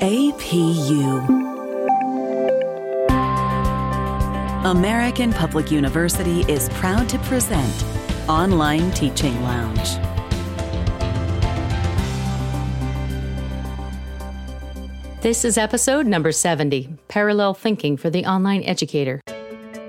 APU. American Public University is proud to present Online Teaching Lounge. This is episode number 70 Parallel Thinking for the Online Educator.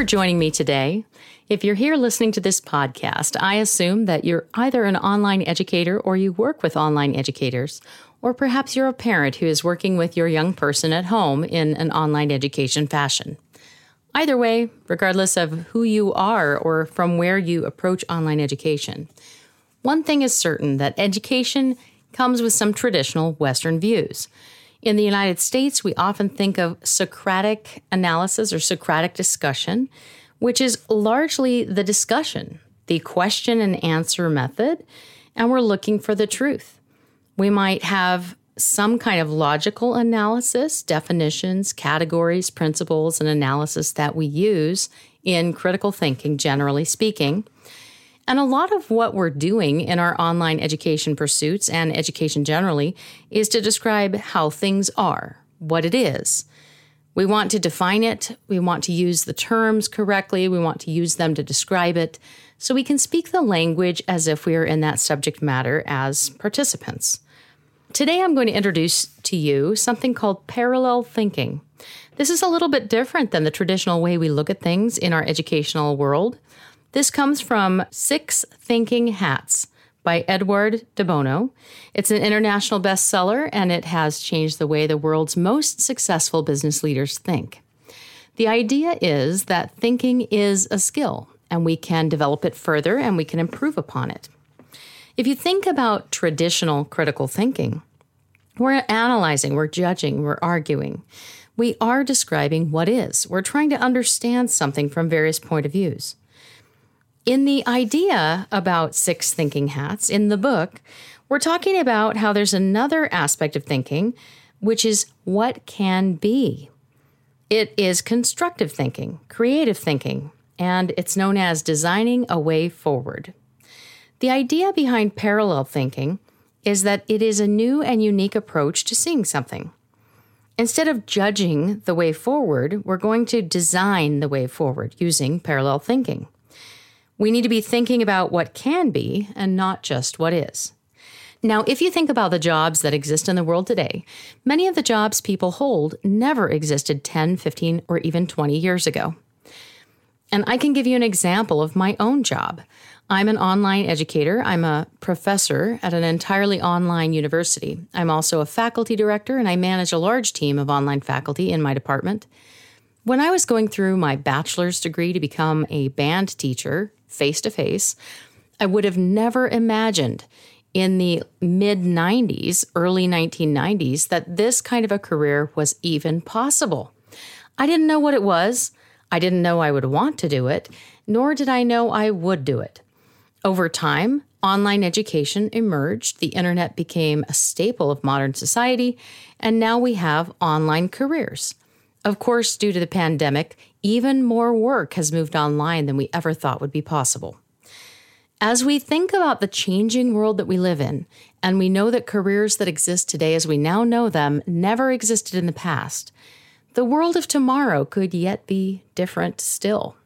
For joining me today. If you're here listening to this podcast, I assume that you're either an online educator or you work with online educators, or perhaps you're a parent who is working with your young person at home in an online education fashion. Either way, regardless of who you are or from where you approach online education, one thing is certain that education comes with some traditional Western views. In the United States, we often think of Socratic analysis or Socratic discussion which is largely the discussion, the question and answer method, and we're looking for the truth. We might have some kind of logical analysis, definitions, categories, principles, and analysis that we use in critical thinking, generally speaking. And a lot of what we're doing in our online education pursuits and education generally is to describe how things are, what it is, we want to define it. We want to use the terms correctly. We want to use them to describe it so we can speak the language as if we are in that subject matter as participants. Today, I'm going to introduce to you something called parallel thinking. This is a little bit different than the traditional way we look at things in our educational world. This comes from Six Thinking Hats by Edward de Bono. It's an international bestseller and it has changed the way the world's most successful business leaders think. The idea is that thinking is a skill and we can develop it further and we can improve upon it. If you think about traditional critical thinking, we're analyzing, we're judging, we're arguing. We are describing what is. We're trying to understand something from various point of views. In the idea about six thinking hats in the book, we're talking about how there's another aspect of thinking, which is what can be. It is constructive thinking, creative thinking, and it's known as designing a way forward. The idea behind parallel thinking is that it is a new and unique approach to seeing something. Instead of judging the way forward, we're going to design the way forward using parallel thinking. We need to be thinking about what can be and not just what is. Now, if you think about the jobs that exist in the world today, many of the jobs people hold never existed 10, 15, or even 20 years ago. And I can give you an example of my own job. I'm an online educator. I'm a professor at an entirely online university. I'm also a faculty director and I manage a large team of online faculty in my department. When I was going through my bachelor's degree to become a band teacher, face to face, I would have never imagined in the mid 90s, early 1990s, that this kind of a career was even possible. I didn't know what it was. I didn't know I would want to do it, nor did I know I would do it. Over time, online education emerged, the internet became a staple of modern society, and now we have online careers. Of course, due to the pandemic, even more work has moved online than we ever thought would be possible. As we think about the changing world that we live in, and we know that careers that exist today as we now know them never existed in the past, the world of tomorrow could yet be different still.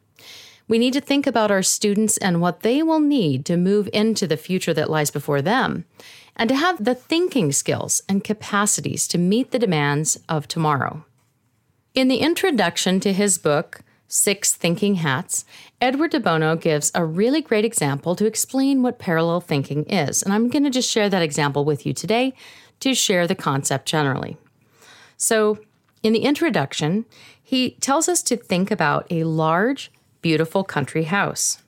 We need to think about our students and what they will need to move into the future that lies before them, and to have the thinking skills and capacities to meet the demands of tomorrow. In the introduction to his book, Six Thinking Hats, Edward de Bono gives a really great example to explain what parallel thinking is. And I'm going to just share that example with you today to share the concept generally. So, in the introduction, he tells us to think about a large, beautiful country house.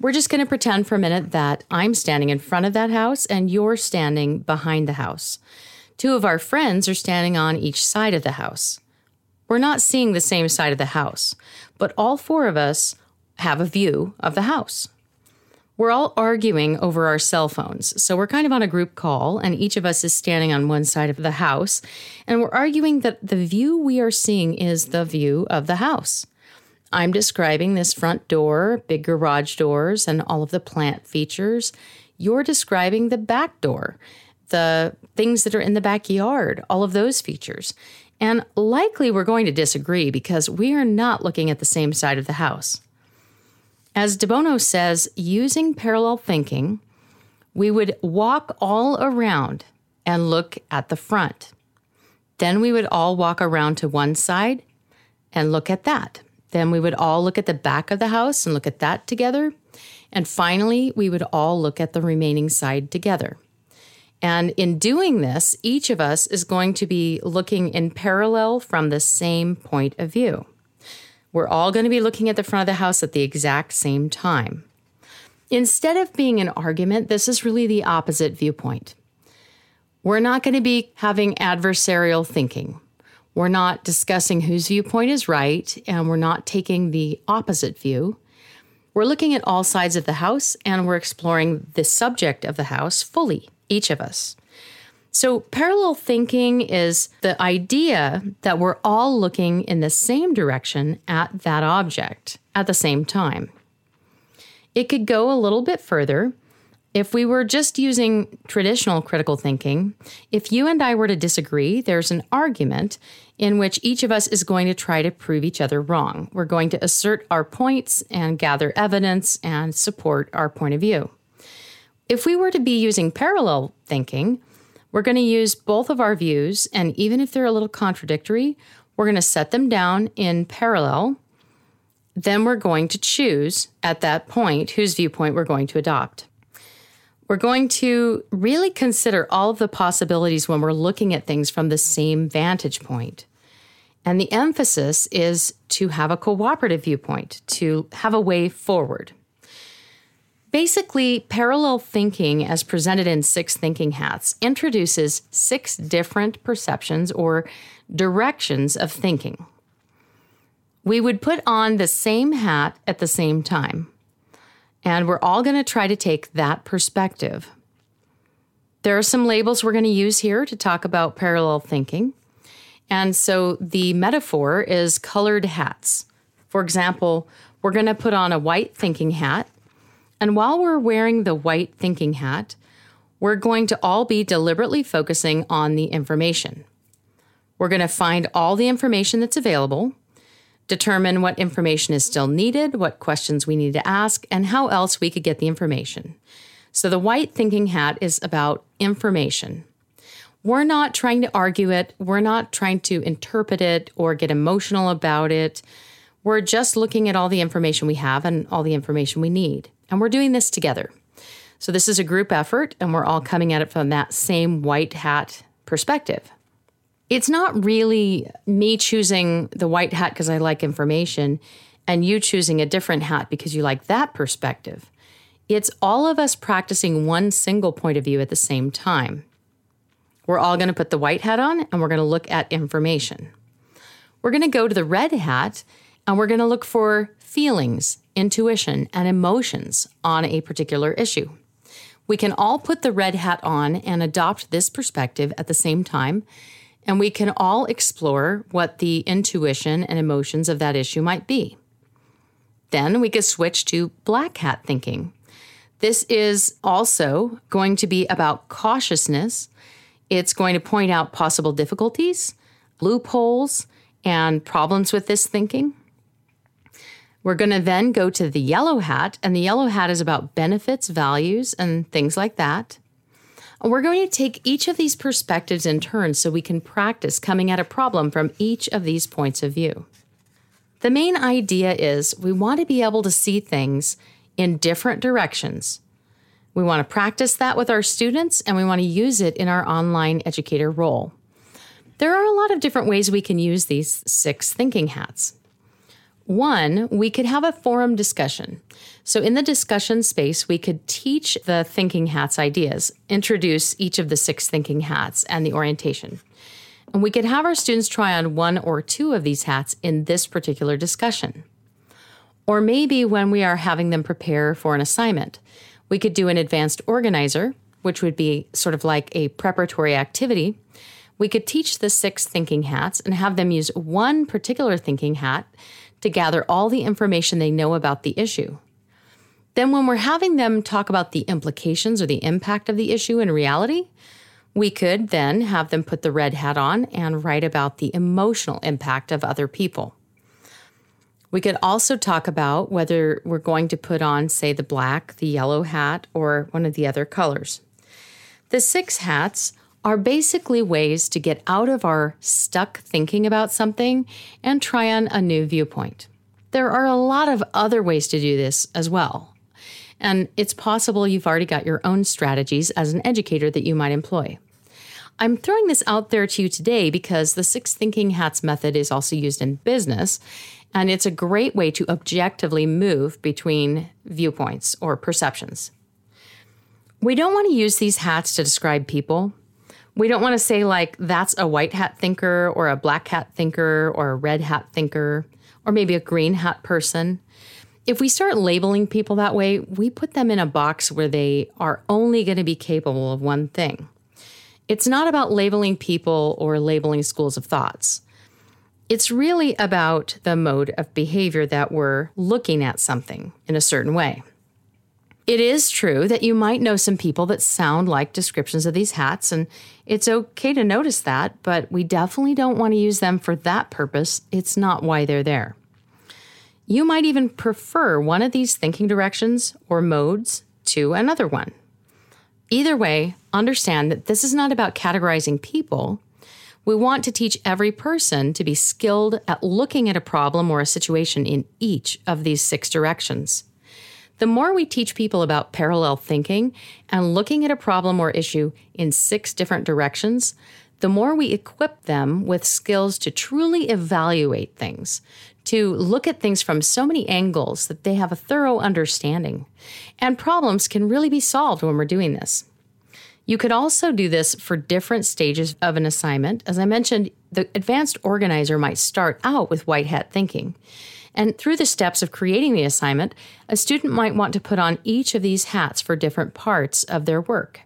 We're just going to pretend for a minute that I'm standing in front of that house and you're standing behind the house. Two of our friends are standing on each side of the house. We're not seeing the same side of the house, but all four of us have a view of the house. We're all arguing over our cell phones. So we're kind of on a group call, and each of us is standing on one side of the house. And we're arguing that the view we are seeing is the view of the house. I'm describing this front door, big garage doors, and all of the plant features. You're describing the back door, the things that are in the backyard, all of those features. And likely we're going to disagree because we are not looking at the same side of the house. As De Bono says, using parallel thinking, we would walk all around and look at the front. Then we would all walk around to one side and look at that. Then we would all look at the back of the house and look at that together. And finally, we would all look at the remaining side together. And in doing this, each of us is going to be looking in parallel from the same point of view. We're all going to be looking at the front of the house at the exact same time. Instead of being an argument, this is really the opposite viewpoint. We're not going to be having adversarial thinking. We're not discussing whose viewpoint is right, and we're not taking the opposite view. We're looking at all sides of the house and we're exploring the subject of the house fully, each of us. So, parallel thinking is the idea that we're all looking in the same direction at that object at the same time. It could go a little bit further. If we were just using traditional critical thinking, if you and I were to disagree, there's an argument in which each of us is going to try to prove each other wrong. We're going to assert our points and gather evidence and support our point of view. If we were to be using parallel thinking, we're going to use both of our views, and even if they're a little contradictory, we're going to set them down in parallel. Then we're going to choose at that point whose viewpoint we're going to adopt. We're going to really consider all of the possibilities when we're looking at things from the same vantage point. And the emphasis is to have a cooperative viewpoint, to have a way forward. Basically, parallel thinking, as presented in Six Thinking Hats, introduces six different perceptions or directions of thinking. We would put on the same hat at the same time, and we're all going to try to take that perspective. There are some labels we're going to use here to talk about parallel thinking. And so the metaphor is colored hats. For example, we're going to put on a white thinking hat and while we're wearing the white thinking hat, we're going to all be deliberately focusing on the information. We're going to find all the information that's available, determine what information is still needed, what questions we need to ask, and how else we could get the information. So the white thinking hat is about information. We're not trying to argue it, we're not trying to interpret it or get emotional about it. We're just looking at all the information we have and all the information we need. And we're doing this together. So this is a group effort, and we're all coming at it from that same white hat perspective. It's not really me choosing the white hat because I like information and you choosing a different hat because you like that perspective. It's all of us practicing one single point of view at the same time. We're all going to put the white hat on and we're going to look at information. We're going to go to the red hat and we're going to look for feelings, intuition, and emotions on a particular issue. We can all put the red hat on and adopt this perspective at the same time, and we can all explore what the intuition and emotions of that issue might be. Then we could switch to black hat thinking. This is also going to be about cautiousness. It's going to point out possible difficulties, loopholes, and problems with this thinking. We're going to then go to the yellow hat, and the yellow hat is about benefits, values, and things like that. And we're going to take each of these perspectives in turn so we can practice coming at a problem from each of these points of view. The main idea is we want to be able to see things in different directions. We want to practice that with our students and we want to use it in our online educator role. There are a lot of different ways we can use these six thinking hats. One, we could have a forum discussion. So, in the discussion space, we could teach the thinking hats ideas, introduce each of the six thinking hats and the orientation. And we could have our students try on one or two of these hats in this particular discussion. Or maybe when we are having them prepare for an assignment, we could do an advanced organizer, which would be sort of like a preparatory activity. We could teach the six thinking hats and have them use one particular thinking hat to gather all the information they know about the issue. Then, when we're having them talk about the implications or the impact of the issue in reality, we could then have them put the red hat on and write about the emotional impact of other people. We could also talk about whether we're going to put on, say, the black, the yellow hat, or one of the other colors. The six hats are basically ways to get out of our stuck thinking about something and try on a new viewpoint. There are a lot of other ways to do this as well. And it's possible you've already got your own strategies as an educator that you might employ. I'm throwing this out there to you today because the six thinking hats method is also used in business, and it's a great way to objectively move between viewpoints or perceptions. We don't want to use these hats to describe people. We don't want to say, like, that's a white hat thinker or a black hat thinker or a red hat thinker or maybe a green hat person. If we start labeling people that way, we put them in a box where they are only going to be capable of one thing. It's not about labeling people or labeling schools of thoughts. It's really about the mode of behavior that we're looking at something in a certain way. It is true that you might know some people that sound like descriptions of these hats, and it's okay to notice that, but we definitely don't want to use them for that purpose. It's not why they're there. You might even prefer one of these thinking directions or modes to another one. Either way, understand that this is not about categorizing people, we want to teach every person to be skilled at looking at a problem or a situation in each of these six directions. The more we teach people about parallel thinking and looking at a problem or issue in six different directions, the more we equip them with skills to truly evaluate things, to look at things from so many angles that they have a thorough understanding. And problems can really be solved when we're doing this. You could also do this for different stages of an assignment. As I mentioned, the advanced organizer might start out with white hat thinking. And through the steps of creating the assignment, a student might want to put on each of these hats for different parts of their work.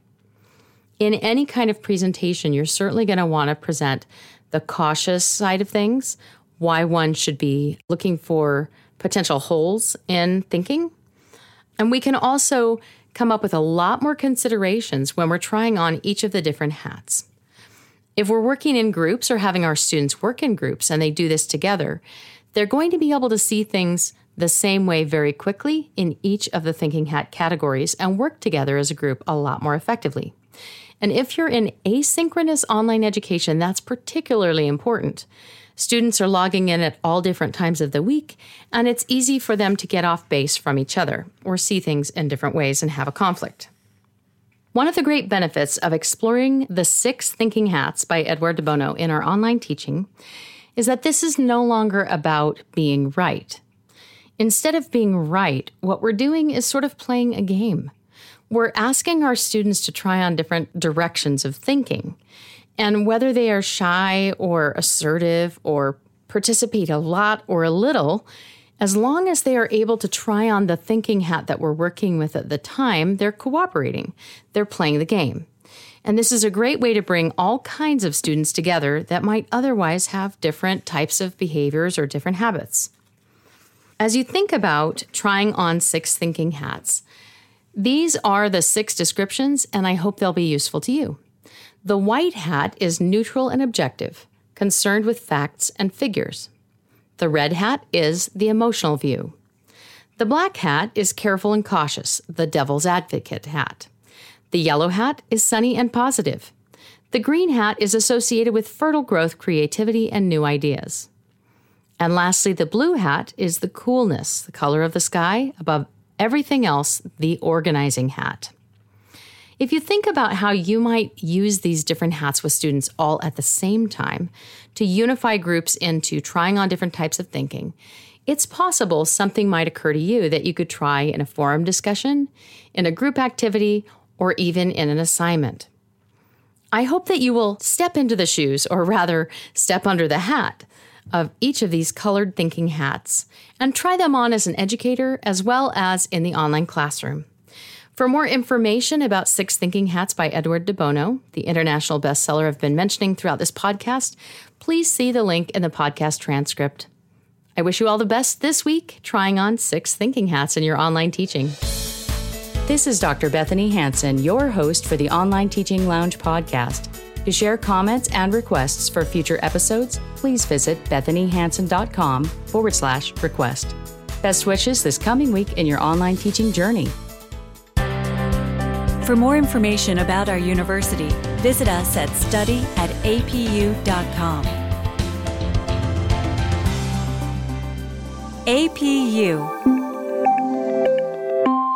In any kind of presentation, you're certainly going to want to present the cautious side of things, why one should be looking for potential holes in thinking. And we can also come up with a lot more considerations when we're trying on each of the different hats. If we're working in groups or having our students work in groups and they do this together, they're going to be able to see things the same way very quickly in each of the thinking hat categories and work together as a group a lot more effectively. And if you're in asynchronous online education, that's particularly important. Students are logging in at all different times of the week, and it's easy for them to get off base from each other or see things in different ways and have a conflict. One of the great benefits of exploring the six thinking hats by Edward de Bono in our online teaching is that this is no longer about being right. Instead of being right, what we're doing is sort of playing a game. We're asking our students to try on different directions of thinking. And whether they are shy or assertive or participate a lot or a little, as long as they are able to try on the thinking hat that we're working with at the time, they're cooperating. They're playing the game. And this is a great way to bring all kinds of students together that might otherwise have different types of behaviors or different habits. As you think about trying on six thinking hats, these are the six descriptions, and I hope they'll be useful to you. The white hat is neutral and objective, concerned with facts and figures. The red hat is the emotional view. The black hat is careful and cautious, the devil's advocate hat. The yellow hat is sunny and positive. The green hat is associated with fertile growth, creativity, and new ideas. And lastly, the blue hat is the coolness, the color of the sky, above everything else, the organizing hat. If you think about how you might use these different hats with students all at the same time to unify groups into trying on different types of thinking, it's possible something might occur to you that you could try in a forum discussion, in a group activity, or even in an assignment. I hope that you will step into the shoes, or rather, step under the hat of each of these colored thinking hats and try them on as an educator as well as in the online classroom. For more information about Six Thinking Hats by Edward de Bono, the international bestseller I've been mentioning throughout this podcast, please see the link in the podcast transcript. I wish you all the best this week trying on Six Thinking Hats in your online teaching. This is Dr. Bethanie Hansen, your host for the Online Teaching Lounge podcast. To share comments and requests for future episodes, please visit bethaniehansen.com forward slash request. Best wishes this coming week in your online teaching journey. For more information about our university, visit us at study at apu.com. APU